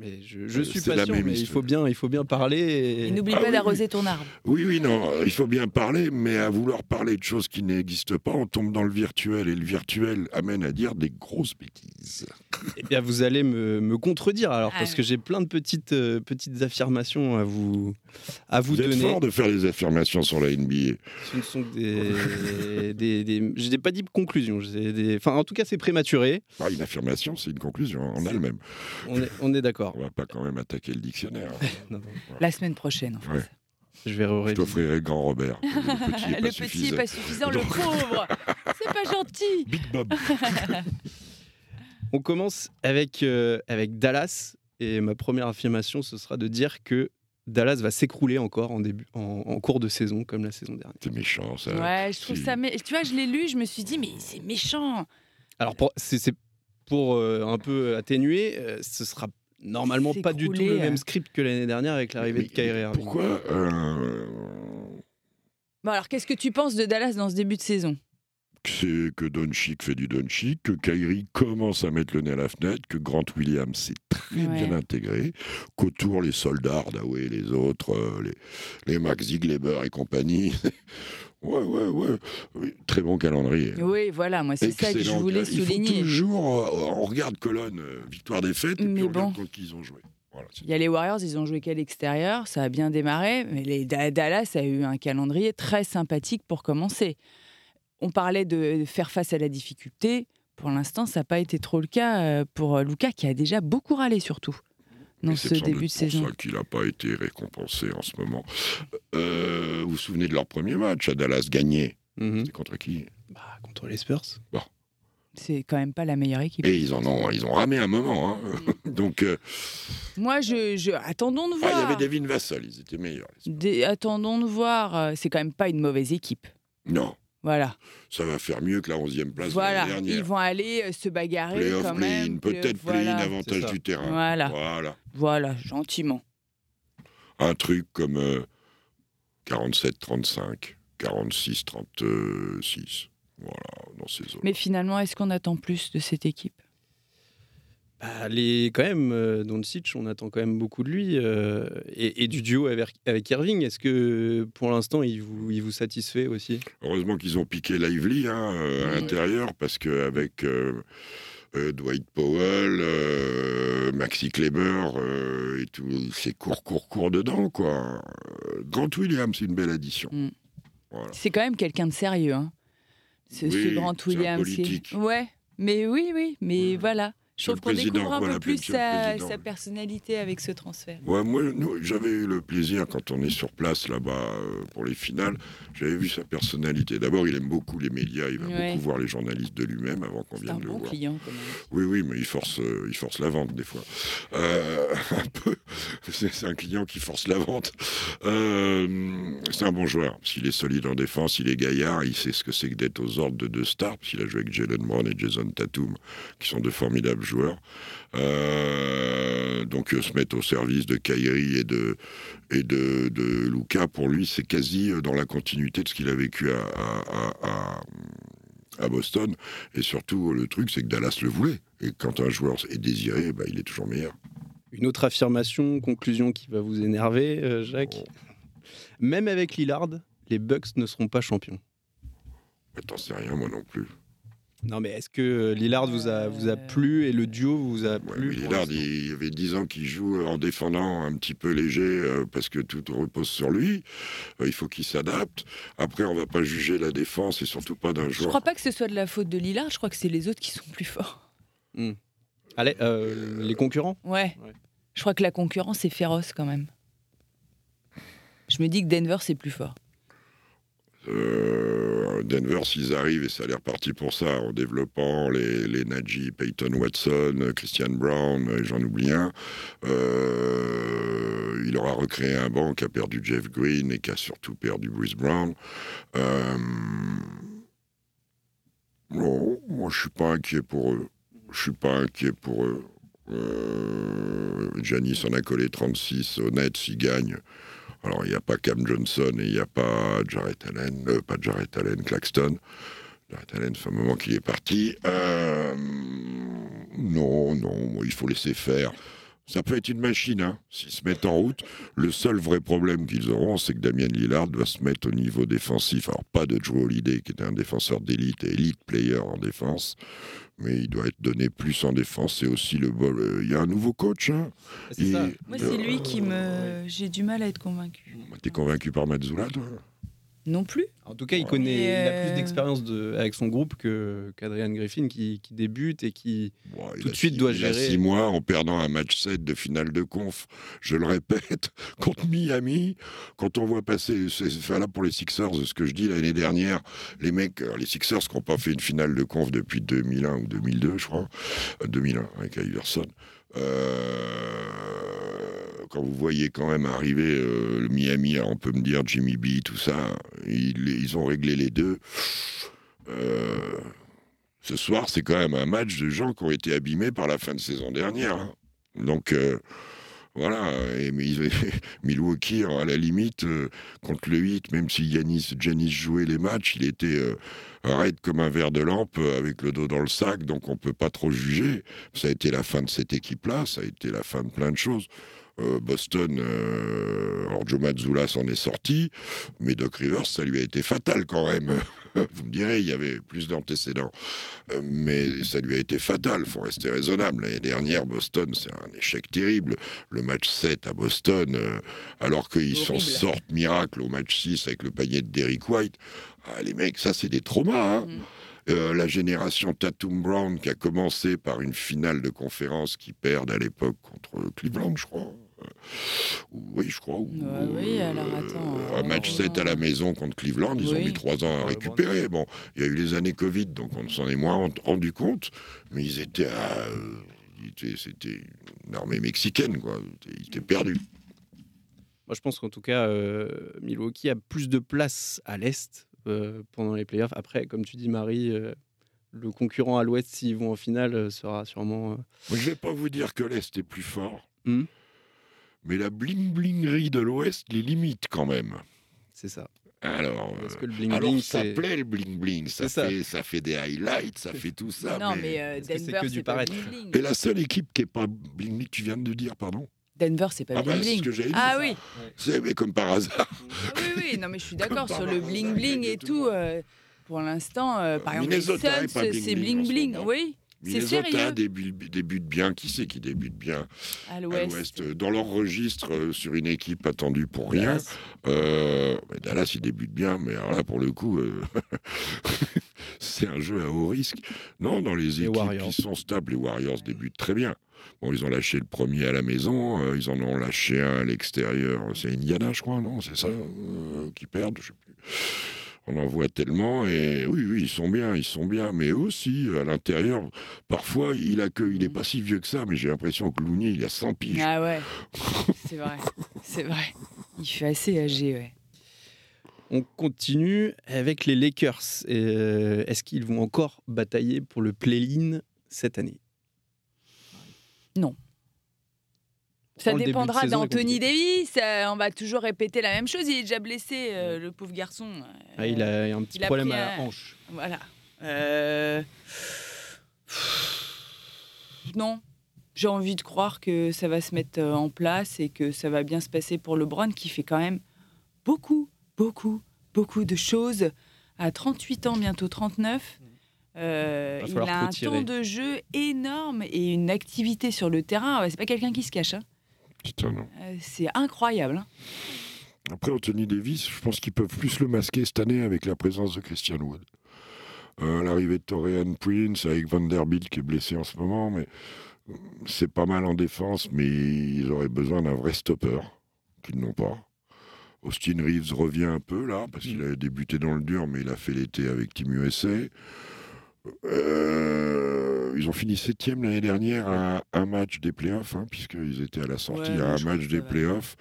Mais je, je Euh, suis c'est patient, mais il faut bien, il faut bien parler. Et Et... n'oublie Ah pas oui, d'arroser ton arbre. Oui, oui, non, il faut bien parler, mais à vouloir parler de choses qui n'existent pas, on tombe dans le virtuel. Et le virtuel amène à dire des grosses bêtises. Eh bien, vous allez me, me contredire alors, Ah parce oui. que j'ai plein de petites, euh, petites affirmations à vous, à vous, Vous, êtes donner. fort de faire des affirmations sur la NBA. Ce ne sont que des, des, des- je n'ai pas dit Des, enfin, en tout cas, c'est prématuré. Ah, une affirmation, c'est une conclusion en C'est- elle-même. On est, on est d'accord. On va pas quand même attaquer le dictionnaire. Non, non, La semaine prochaine, en fait. Ouais. Je vais Je t'offrirai le grand Robert. Le petit est le pas petit suffisant. est pas suffisant, le pauvre. C'est pas gentil. Big Bob. On commence avec, euh, avec Dallas. Et ma première affirmation, ce sera de dire que Dallas va s'écrouler encore en, début, en, en cours de saison, comme la saison dernière. C'est méchant, ça. Ouais, je trouve si. ça. mé- Tu vois, je l'ai lu, je me suis dit, mais c'est méchant. Alors, pour, c'est, c'est pour euh, un peu atténuer, euh, ce sera normalement pas du tout le même script que l'année dernière avec l'arrivée de Kyrie Irving. Pourquoi euh, Bon, alors, qu'est-ce que tu penses de Dallas dans ce début de saison? C'est que Doncic fait du Doncic, que Kyrie commence à mettre le nez à la fenêtre, que Grant Williams s'est très Ouais. bien intégré, qu'autour les soldats, Hardaway et les autres, euh, les, les Max Ziegler et compagnie. ouais, ouais, ouais. Oui, très bon calendrier. Oui, voilà, moi, c'est ça que je voulais cal- Il faut souligner. toujours, euh, on regarde colonne, euh, victoire-défaite, et puis Mais on regarde bon. contre qui ils ont joué. Voilà, Il y a les Warriors, ils ont joué qu'à l'extérieur, ça a bien démarré, mais les Da- Dallas a eu un calendrier très sympathique pour commencer. On parlait de faire face à la difficulté. Pour l'instant, ça n'a pas été trop le cas euh, pour Lucas, qui a déjà beaucoup râlé surtout dans ce c'est début de saison. pour ça qu'il n'a pas été récompensé en ce moment. Euh, vous vous souvenez de leur premier match à Dallas gagné? C'était contre qui? Bah, contre les Spurs. C'est quand même pas la meilleure équipe. Et ils en ont, ils ont ramé un moment. hein. Donc, euh, Moi, je, je- attendons de ah, voir. il y avait Devin Vassell, ils étaient meilleurs. Des- attendons de voir. euh, C'est quand même pas une mauvaise équipe. Non, Voilà. ça va faire mieux que la 11e place de Voilà. l'année Ils dernière. vont aller se bagarrer Playoff quand play-in, même. peut-être voilà. play-in, avantage C'est du terrain. Voilà. Voilà. Voilà, gentiment. Un truc comme euh, 47-35, 46-36. Voilà, dans ces zones. Mais finalement, est-ce qu'on attend plus de cette équipe? Bah, les, quand même, euh, Doncic, on attend quand même beaucoup de lui. euh, et, et du duo avec, avec Irving, est-ce que pour l'instant, il vous, il vous satisfait aussi? Heureusement qu'ils ont piqué Lively hein, euh, à l'intérieur, parce qu'avec euh, Dwight Powell, euh, Maxi Kleber euh, et tout, c'est court, court, court dedans, quoi. Euh, Grant Williams, c'est une belle addition. Mm. Voilà. C'est quand même quelqu'un de sérieux. Hein. Ce, ce Oui, Grant un Williams. est- politique. Ouais, mais oui, oui, mais Ouais. voilà. Je trouve qu'on découvre un voilà, peu plus sa, personnalité avec ce transfert. Ouais, moi, j'avais eu le plaisir, quand on est sur place là-bas euh, pour les finales, j'avais vu sa personnalité. D'abord, il aime beaucoup les médias, il va Ouais. beaucoup voir les journalistes de lui-même avant qu'on vienne un le bon voir. client, quand même. Oui, oui, mais il force, euh, il force la vente des fois. Euh, un peu. c'est un client qui force la vente. C'est un bon joueur, s'il est solide en défense, il est gaillard, il sait ce que c'est que d'être aux ordres de deux stars, parce qu'il a joué avec Jalen Brown et Jason Tatum, qui sont de formidables joueurs. Euh, donc se mettre au service de Kyrie et de, et de, de Luca, pour lui, c'est quasi dans la continuité de ce qu'il a vécu à, à, à Boston. Et surtout, le truc, c'est que Dallas le voulait. Et quand un joueur est désiré, bah, il est toujours meilleur. Une autre affirmation, conclusion qui va vous énerver, euh, Jacques. Oh. Même avec Lillard, les Bucks ne seront pas champions. T'en sais rien, moi non plus. Non, mais est-ce que euh, Lillard vous a, vous a plu et le duo vous a plu Lillard, il y avait 10 ans qu'il joue en défendant un petit peu léger euh, parce que tout repose sur lui. il faut qu'il s'adapte. Après, on va pas juger la défense et surtout pas d'un joueur. Je crois pas que ce soit de la faute de Lillard, je crois que c'est les autres qui sont plus forts. Hmm. Allez, euh, les concurrents? Ouais. Je crois que la concurrence est féroce quand même. Je me dis que Denver, c'est plus fort. Euh, Denver, s'ils arrivent, et ça a l'air parti pour ça, en développant les, les Peyton Watson, Christian Brown, j'en oublie un, euh, il aura recréé un banc qui a perdu Jeff Green et qui a surtout perdu Bruce Brown. non, moi je suis pas inquiet pour eux. Je suis pas inquiet pour eux. Euh, Janice en a collé 36 honnête s'il gagne. Alors, il n'y a pas Cam Johnson et il n'y a pas Jarrett Allen, euh, pas Jarrett Allen, Claxton. Jarrett Allen, c'est un moment qu'il est parti. Euh, non, non, il faut laisser faire. Ça peut être une machine, hein, s'ils se mettent en route. Le seul vrai problème qu'ils auront, c'est que Damien Lillard doit se mettre au niveau défensif. Alors, pas de Joe Holiday, qui est un défenseur d'élite et élite player en défense, mais il doit être donné plus en défense. C'est aussi le bol. Euh, il y a un nouveau coach. Hein. Moi, c'est lui qui me. J'ai du mal à être convaincu. T'es convaincu par Mazzula, toi? Non plus. En tout cas, il connaît, il a plus d'expérience avec son groupe que qu'Adrian Griffin qui, débute et qui tout de suite doit gérer. Il a six mois en perdant un match 7 de finale de conf. Je le répète, contre Miami, quand on voit passer, c'est là pour les Sixers, ce que je dis l'année dernière, les mecs, les Sixers qui n'ont pas fait une finale de conf depuis 2001 ou 2002, je crois, 2001 euh, avec Iverson. Euh, quand vous voyez quand même arriver euh, le Miami, on peut me dire Jimmy B, tout ça, ils, ont réglé les deux. Euh, ce soir, c'est quand même un match de gens qui ont été abîmés par la fin de saison dernière. Hein. Donc, voilà. Et, Milwaukee, à la limite, contre le 8, même si Yanis, Janis jouait les matchs, il était raide comme un verre de lampe avec le dos dans le sac, donc on peut pas trop juger. Ça a été la fin de cette équipe-là, ça a été la fin de plein de choses. Euh, Boston, euh, alors Joe Mazzulla s'en est sorti, mais Doc Rivers, ça lui a été fatal quand même. Vous me direz, il y avait plus d'antécédents. Euh, mais ça lui a été fatal, il faut rester raisonnable. L'année dernière, Boston, c'est un échec terrible. Le match 7 à Boston, alors qu'ils s'en sortent miracle au match 6 avec le panier de Derrick White. Ah, les mecs, ça, c'est des traumas. Hein. Mm. la génération Tatum Brown qui a commencé par une finale de conférence qui perdent à l'époque contre Cleveland, je crois. Oui, je crois. oui, alors euh, attends. un match 7 à la maison contre Cleveland, ils ont mis trois ans à récupérer. Bon, il y a eu les années Covid, donc on s'en est moins rendu compte, mais ils étaient à. C'était une armée mexicaine, quoi. Ils étaient perdus. Moi, je pense qu'en tout cas, euh, Milwaukee a plus de place à l'Est euh, pendant les playoffs. Après, comme tu dis, Marie, le concurrent à l'Ouest, s'ils vont en finale, sera sûrement. Je ne vais pas vous dire que l'Est est plus fort. Hmm mais la bling-blingerie de l'Ouest les limite quand même. C'est ça. Alors, que le bling -bling, ça plaît le bling bling, ça, Fait, ça fait des highlights, ça fait tout ça. Non, mais, euh, Denver, c'est du paraître. Et la seule équipe qui est pas bling bling, tu viens de dire, pardon Denver, c'est pas ah bling bling. Bah, ce ah oui. C'est comme par hasard. Oui, oui, non, mais je suis d'accord sur le bling bling et tout. Euh, pour l'instant, euh, par exemple, les Suns, c'est bling bling. Oui. Minnesota débute, débute bien. Qui c'est qui débute bien à l'ouest Dans leur registre, euh, sur une équipe attendue pour rien. Euh, Dallas, il débute bien, mais alors là, pour le coup, euh, c'est un jeu à haut risque. Non, dans les, équipes qui sont stables, les Warriors débutent très bien. Bon, ils ont lâché le premier à la maison, euh, ils en ont lâché un à l'extérieur. C'est Indiana, je crois, non C'est ça Qui perdent, je sais plus. On en voit tellement et oui, oui, ils sont bien, ils sont bien. Mais aussi, à l'intérieur, parfois, il a que, il est pas si vieux que ça, mais j'ai l'impression que Looney, il a 100 piges. Ah ouais, c'est vrai, c'est vrai. Il fait assez âgé, ouais. On continue avec les Lakers. Euh, Est-ce qu'ils vont encore batailler pour le play-in cette année? Ça dépendra d'Anthony. Davis. euh, on va toujours répéter la même chose. Il est déjà blessé, euh, le pauvre garçon. Ah, Il Euh, a un petit a problème à la hanche. Voilà. Euh, Non. J'ai envie de croire que ça va se mettre euh, en place et que ça va bien se passer pour LeBron qui fait quand même beaucoup, beaucoup, beaucoup de choses. À 38 ans, bientôt 39, euh, Va il a un temps de jeu énorme et une activité sur le terrain. C'est pas quelqu'un qui se cache. hein. Euh, C'est incroyable. hein. Après, Anthony Davis, je pense qu'ils peuvent plus le masquer cette année avec la présence de Christian Wood. Euh, L'arrivée de Torian Prince avec Vanderbilt qui est blessé en ce moment, mais euh, c'est pas mal en défense, mais ils auraient besoin d'un vrai stopper qu'ils n'ont pas. Austin Reeves revient un peu là, parce qu'il avait débuté dans le dur, mais il a fait l'été avec Team USA. Euh, ils ont fini septième l'année dernière à un match des playoffs, hein, puisqu'ils étaient à la sortie Ouais, à un match des playoffs.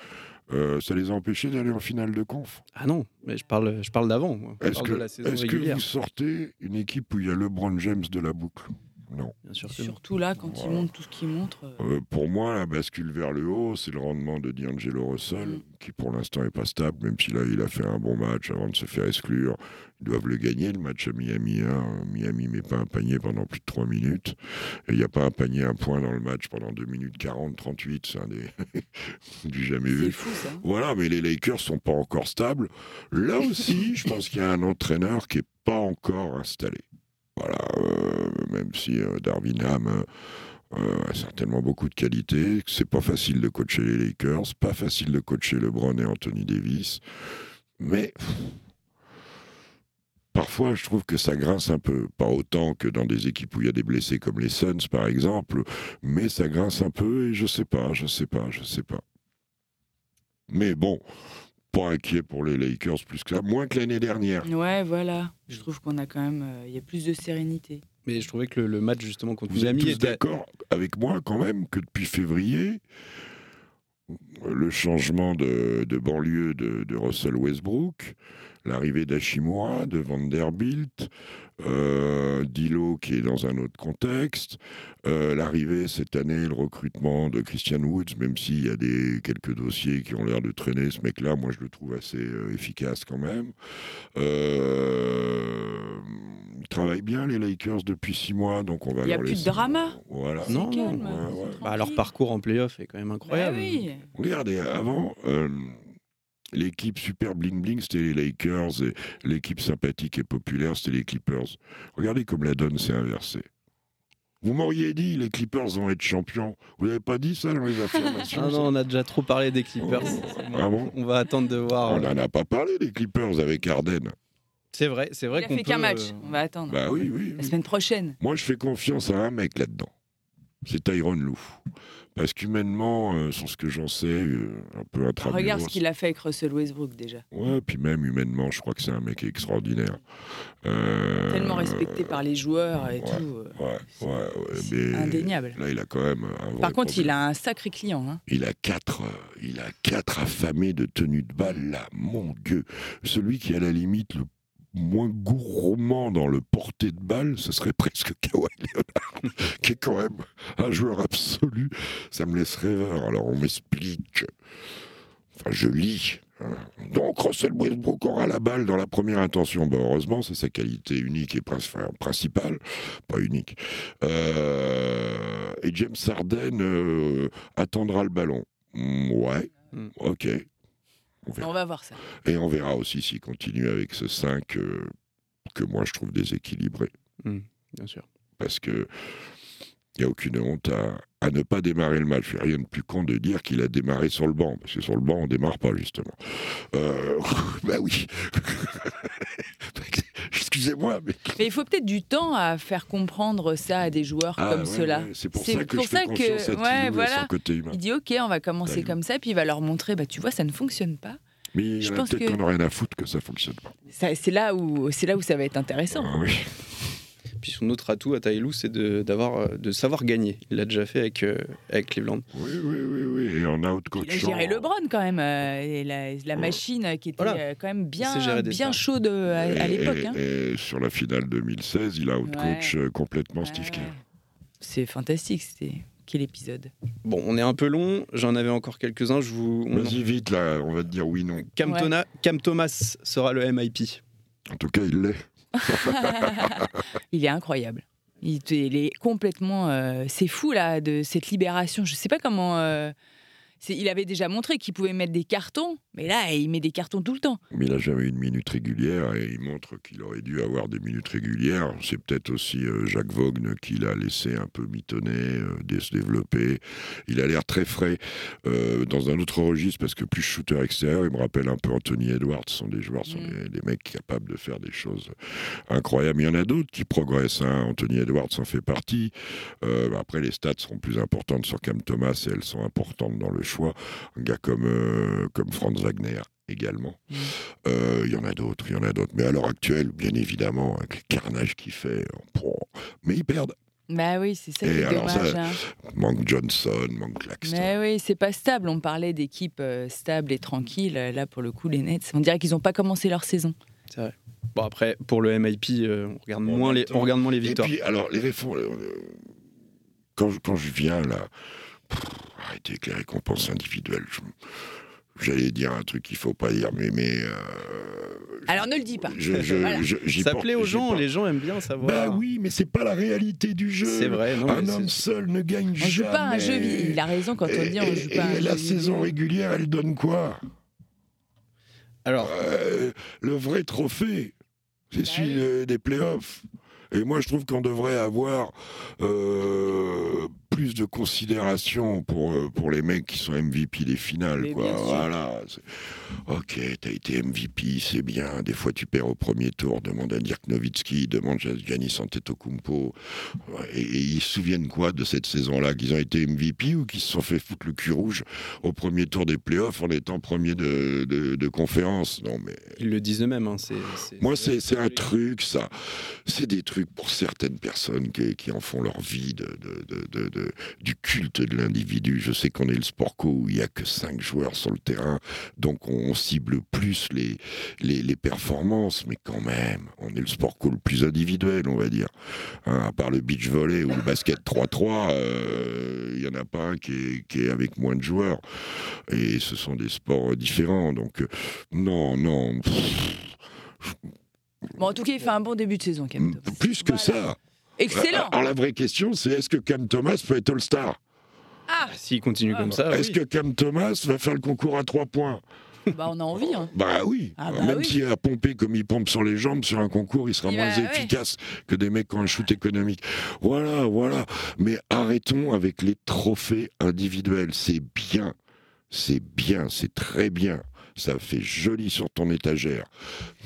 Euh, ça les a empêchés d'aller en finale de conf. Ah non, mais je parle, je parle d'avant. Est-ce que, vous sortez une équipe où il y a LeBron James de la boucle? Non. Bien sûr que non. Surtout là, quand il montre tout ce qu'il montre. euh, Euh, pour moi, la bascule vers le haut, c'est le rendement de D'Angelo Russell, Mm. qui pour l'instant est pas stable, même s'il a, il a fait un bon match avant de se faire exclure. Ils doivent le gagner, le match à Miami 1. Miami met pas un panier pendant plus de 3 minutes. Et il n'y a pas un panier, un point dans le match pendant 2 minutes 40, 38. C'est un des... du jamais C'est vu. fou ça. Voilà, mais les Lakers sont pas encore stables. Là aussi, je pense qu'il y a un entraîneur qui est pas encore installé. Voilà, euh, même si euh, Darwin Ham euh, a certainement beaucoup de qualités, c'est pas facile de coacher les Lakers, pas facile de coacher LeBron et Anthony Davis, mais parfois je trouve que ça grince un peu, pas autant que dans des équipes où il y a des blessés comme les Suns par exemple, mais ça grince un peu et je sais pas, je sais pas, je sais pas. Mais bon, pas inquiet pour les Lakers plus que ça, moins que l'année dernière. Ouais, voilà. Je trouve qu'on a quand même. euh, Il y a plus de sérénité. Mais je trouvais que le, le match justement contre Vous êtes était. d'accord avec moi quand même que depuis février, le changement de, de banlieue de, de Russell Westbrook, l'arrivée d'Hashimura, de Vanderbilt, euh, Dilo qui est dans un autre contexte, euh, l'arrivée cette année, le recrutement de Christian Woods, même s'il y a des, quelques dossiers qui ont l'air de traîner, ce mec-là, moi je le trouve assez euh, efficace quand même. Euh, ils travaillent bien les Lakers depuis six mois, donc on va Il y a leur plus de laisser- Voilà. Non, calme. ouais, c'est ouais. Bah, leur parcours en playoff est quand même incroyable. Bah oui. Regardez, avant, euh, l'équipe super bling-bling, c'était les Lakers, et l'équipe sympathique et populaire, c'était les Clippers. Regardez comme la donne s'est inversée. Vous m'auriez dit, les Clippers vont être champions. Vous n'avez pas dit ça dans les affirmations Ah non, on a déjà trop parlé des Clippers. Oh. Ah bon On va attendre de voir. On n'en a pas parlé des Clippers avec Arden. C'est vrai, c'est vrai Il a qu'on fait peut. qu'un match. euh, On va attendre. Bah oui, oui. La semaine prochaine. Moi, je fais confiance à un mec là-dedans. C'est Tyron Lou. Parce qu'humainement, euh, sur ce que j'en sais, euh, un peu intramuros. Regarde ce qu'il a fait avec Russell Westbrook déjà. Ouais, puis même humainement, je crois que c'est un mec extraordinaire. Euh, Tellement respecté par les joueurs et ouais, tout. euh, Ouais, ouais, mais Indéniable. Là, il a quand même un vrai Par contre, il a un sacré client. hein. Il a quatre, il a quatre affamés de tenue de balle là, mon Dieu. Celui qui à la limite le moins gourmand dans le porté de balle, ce serait presque Kawhi Leonard, qui est quand même un joueur absolu. Ça me laisse rêveur. Alors on m'explique. Enfin, je lis. hein. Donc Russell Westbrook aura la balle dans la première intention. Heureusement, c'est sa qualité unique et enfin, principale, pas unique. Euh, et James Harden euh, attendra le ballon. Mm, ouais, Mm. ok. On verra. On va voir ça. Et on verra aussi s'il continue avec ce 5 euh, que moi je trouve déséquilibré. Bien sûr. Parce que il n'y a aucune honte à, à ne pas démarrer le match. Rien de plus con de dire qu'il a démarré sur le banc. Parce que sur le banc, on démarre pas, justement. Euh, bah oui. Excusez-moi, mais. Mais il faut peut-être du temps à faire comprendre ça à des joueurs Ah, comme ouais, ceux-là. ouais, C'est pour ça que pour je fais ça que- à ouais, voilà. son côté humain. Il dit ok, on va commencer comme ça, puis il va leur montrer, bah tu vois, ça ne fonctionne pas. Mais il y Je en a pense peut-être qu'on n'a rien à foutre que ça fonctionne pas. C'est là où là où ça va être intéressant. Ah oui. Puis son autre atout à Taïlou, c'est de, d'avoir, euh, de savoir gagner. Il l'a déjà fait avec, euh, avec Cleveland. oui, oui, oui, oui. Et en out coach. Il a géré LeBron quand même, euh, et la, la machine qui était Voilà. euh, quand même bien, bien chaude euh, à, à l'époque. hein. Et, sur la finale 2016, il a out coach euh, complètement Steve Ouais. Kerr. C'est fantastique, c'était quel épisode. Bon, on est un peu long. J'en avais encore quelques-uns. Je vous. on- Vas-y vite là, on va te dire oui non. Cam, Ouais. Tona- Cam Thomas sera le MIP. En tout cas, il l'est. il est incroyable. Il, est complètement. euh, c'est fou là de cette libération. Je sais pas comment. euh, il avait déjà montré qu'il pouvait mettre des cartons, mais là il met des cartons tout le temps. Mais il n'a jamais eu une minute régulière et il montre qu'il aurait dû avoir des minutes régulières. C'est peut-être aussi euh, Jacques Vaughan qui l'a laissé un peu mitonner, euh, se développer. Il a l'air très frais euh, dans un autre registre parce que plus shooter extérieur, il me rappelle un peu Anthony Edwards. Ce sont des joueurs, ce sont Mm. des, des mecs capables de faire des choses incroyables. Il y en a d'autres qui progressent. hein. Anthony Edwards en fait partie. Euh, après, les stats seront plus importantes sur Cam Thomas et elles sont importantes dans le choix. Un gars comme, euh, comme Franz Wagner également. Mm. Euh, Il y en a d'autres, il y en a d'autres. Mais à l'heure actuelle, bien évidemment, avec le carnage qu'il fait, mais ils perdent. Bah oui, c'est ça Et qui est dommage. ça, hein. Manque Johnson, manque Claxton. Mais oui, c'est pas stable. On parlait d'équipes euh, stables et tranquilles. Là, pour le coup, les Nets, on dirait qu'ils n'ont pas commencé leur saison. Bon, après, pour le MIP, euh, on, regarde moins les, on regarde moins les Et victoires. puis, alors, les réformes. euh, quand, quand je viens là, pff, arrêtez avec les récompenses individuelles. je- J'allais dire un truc qu'il faut pas dire, mais. mais euh, Alors ne le dis pas. je, je, Voilà. je- j'y Ça porte- plaît aux gens, les gens aiment bien savoir. Bah oui, mais c'est pas la réalité du jeu. C'est vrai, non, un homme seul ne gagne On jamais. joue pas à un jeu. Il a raison quand on Et- dit on joue et- pas à un et jeu la vidéo. saison régulière, elle donne quoi? Alors, Euh, Le vrai trophée, c'est Bah celui oui. des playoffs. Et moi, je trouve qu'on devrait avoir euh, plus de considération pour, euh, pour les mecs qui sont MVP des finales. Quoi. Voilà. Ok, t'as été MVP, c'est bien. Des fois, tu perds au premier tour. Demande à Dirk Nowitzki, demande à Giannis Antetokounmpo. Et, et ils se souviennent quoi de cette saison-là? Qu'ils ont été MVP ou qu'ils se sont fait foutre le cul rouge au premier tour des playoffs en étant premier de, de, de conférence? Non, mais ils le disent eux-mêmes. hein, moi, c'est un truc, ça. C'est des trucs pour certaines personnes qui, en font leur vie du culte de l'individu. Je sais qu'on est le sport co où il n'y a que cinq joueurs sur le terrain, donc on, cible plus les, performances, mais quand même, on est le sport co le plus individuel, on va dire. Hein, à part le beach volley ou le basket 3-3, euh, il n'y en a pas un qui est, avec moins de joueurs. Et ce sont des sports différents. Donc, euh, non, non. Bon, en tout cas, il fait un bon début de saison, Cam Thomas. plus que Voilà. ça. Excellent. Alors la vraie question, c'est est-ce que Cam Thomas peut être All-Star? Ah, Ah, S'ils continuent Ah, comme bah, ça, Est-ce oui. que Cam Thomas va faire le concours à trois points? Bah on a envie. Hein. Bah oui. Ah bah Même oui. s'il a pompé comme il pompe sur les jambes sur un concours, il sera Il moins va- ouais. efficace que des mecs qui ont un shoot économique. Voilà, voilà. Mais arrêtons avec les trophées individuels. C'est bien. C'est bien, c'est très bien. Ça fait joli sur ton étagère.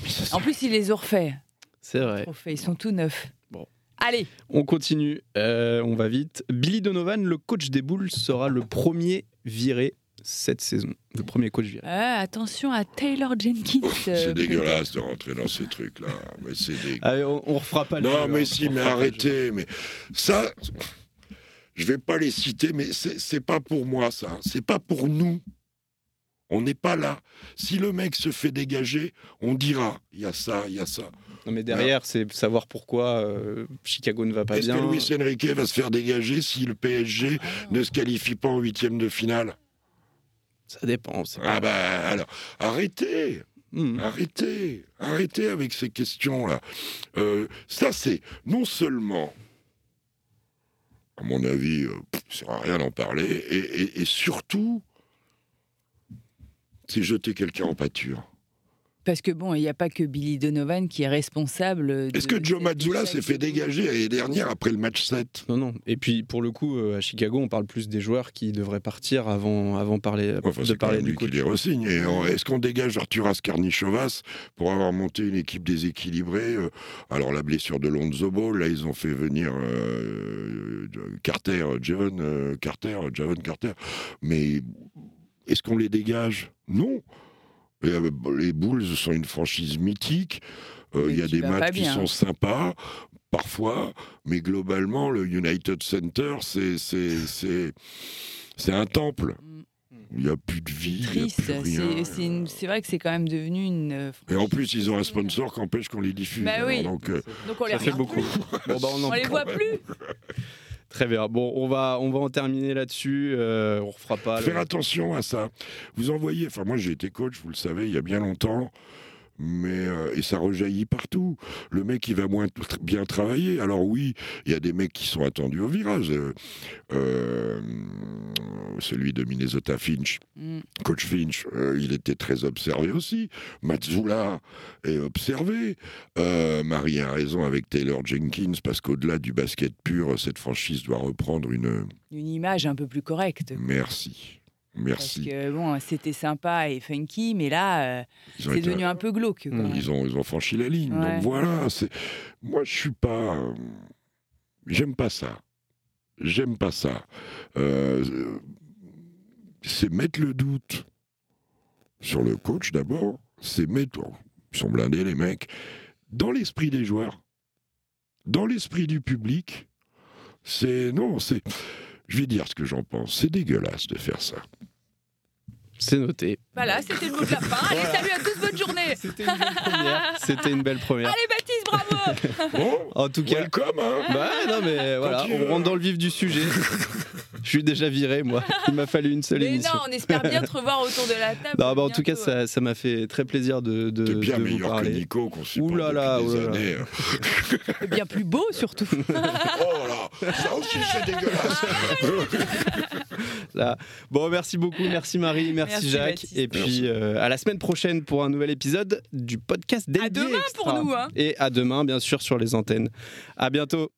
Mais ça En plus, il les a refaits. C'est vrai. Ils sont tout neufs. Bon. Allez, On continue, euh, on va vite. Billy Donovan, le coach des Bulls, sera le premier viré cette saison. Le premier coach viré. Ah, attention à Taylor Jenkins. euh, C'est dégueulasse de rentrer dans ces trucs-là. Mais c'est dégueulasse. Allez, on, on refera pas le Non, jeu, mais hein. si, mais arrêtez. Mais ça, je vais pas les citer, mais c'est pas pour moi, ça. C'est pas pour nous. On n'est pas là. Si le mec se fait dégager, on dira il y a ça, il y a ça. Non, mais derrière, c'est savoir pourquoi euh, Chicago ne va pas Est-ce bien. que Luis Enrique va se faire dégager si le PSG Ah ne se qualifie pas en huitième de finale? Ça dépend. Ah bah alors, arrêtez Hmm. Arrêtez, arrêtez avec ces questions-là. Euh, ça, c'est non seulement, à mon avis, euh, pff, ça sert à rien d'en parler, et, et- et surtout, c'est jeter quelqu'un en pâture. Parce que bon, il n'y a pas que Billy Donovan qui est responsable. Est-ce que Joe Mazzulla s'est fait dégager l'année dernière après le match 7 Non, non. Et puis, pour le coup, euh, à Chicago, on parle plus des joueurs qui devraient partir avant, avant parler, Enfin, de parler même du lui qui coach. les resigne. Et on- Est-ce qu'on dégage Arthur Ascarnichovas pour avoir monté une équipe déséquilibrée euh, Alors la blessure de Lonzo Ball, là ils ont fait venir euh, Carter, Javon euh, Carter, Javon Carter. Mais est-ce qu'on les dégage? Non. Et, euh, les Bulls sont une franchise mythique. Euh, Il y a des matchs qui bien. sont sympas, parfois, mais globalement, le United Center, c'est c'est c'est c'est un temple. Mm. Il n'y a plus de vie, il n'y a Triste. plus rien. C'est- vrai que c'est quand même devenu une. euh, Et en plus, ils ont un sponsor qui empêche qu'on les diffuse. Bah Alors, donc, euh, Donc on les Ça fait beaucoup. plus. Bon, bah, on On les voit plus. Très bien. Bon, on va, on va en terminer là-dessus. Euh, on refera pas. le- Faire attention à ça. Vous envoyez, enfin moi j'ai été coach, vous le savez, il y a bien longtemps, mais euh, et ça rejaillit partout. Le mec il va moins bien travailler. Alors oui, il y a des mecs qui sont attendus au virage. Euh, euh, celui de Minnesota Finch, Mm. coach Finch, il était très observé aussi. Matsula est observé. Marie a raison avec Taylor Jenkins parce qu'au-delà du basket pur, cette franchise doit reprendre une. Une image un peu plus correcte. Merci. Parce Merci. que bon, c'était sympa et funky, mais là, euh, c'est devenu un peu glauque. Ils ont, ils ont franchi la ligne. Ouais. Donc voilà, c'est... moi je suis pas. euh, J'aime pas ça. J'aime pas ça. Euh, euh, C'est mettre le doute sur le coach d'abord. C'est mettre. oh, Ils sont blindés les mecs. Dans l'esprit des joueurs, dans l'esprit du public, c'est. Non, c'est. Je vais dire ce que j'en pense. C'est dégueulasse de faire ça. C'est noté. Voilà, c'était le mot de la fin. Allez, Voilà. salut à tous, bonne journée. C'était une belle première. C'était une belle première. Allez, Baptiste, bravo. Bon, En tout cas, welcome, hein bah non mais voilà, on veux. rentre dans le vif du sujet. Je suis déjà viré moi. Il m'a fallu une seule Mais émission. non, on espère bien te revoir autour de la table. Non, bah, en tout cas, ça ça m'a fait très plaisir de, de, T'es bien de vous meilleur que parler. Nico qu'on supporte Ouh là là, depuis des ouh là là. années. Et bien plus beau surtout. Oh là, ça aussi c'est dégueulasse. Là. Bon, merci beaucoup, merci Marie, merci, Merci, Jacques. Baptiste. Et puis euh, à la semaine prochaine pour un nouvel épisode du podcast dédié À demain Extra. pour nous, hein. Et à demain, bien sûr, sur les antennes. À bientôt.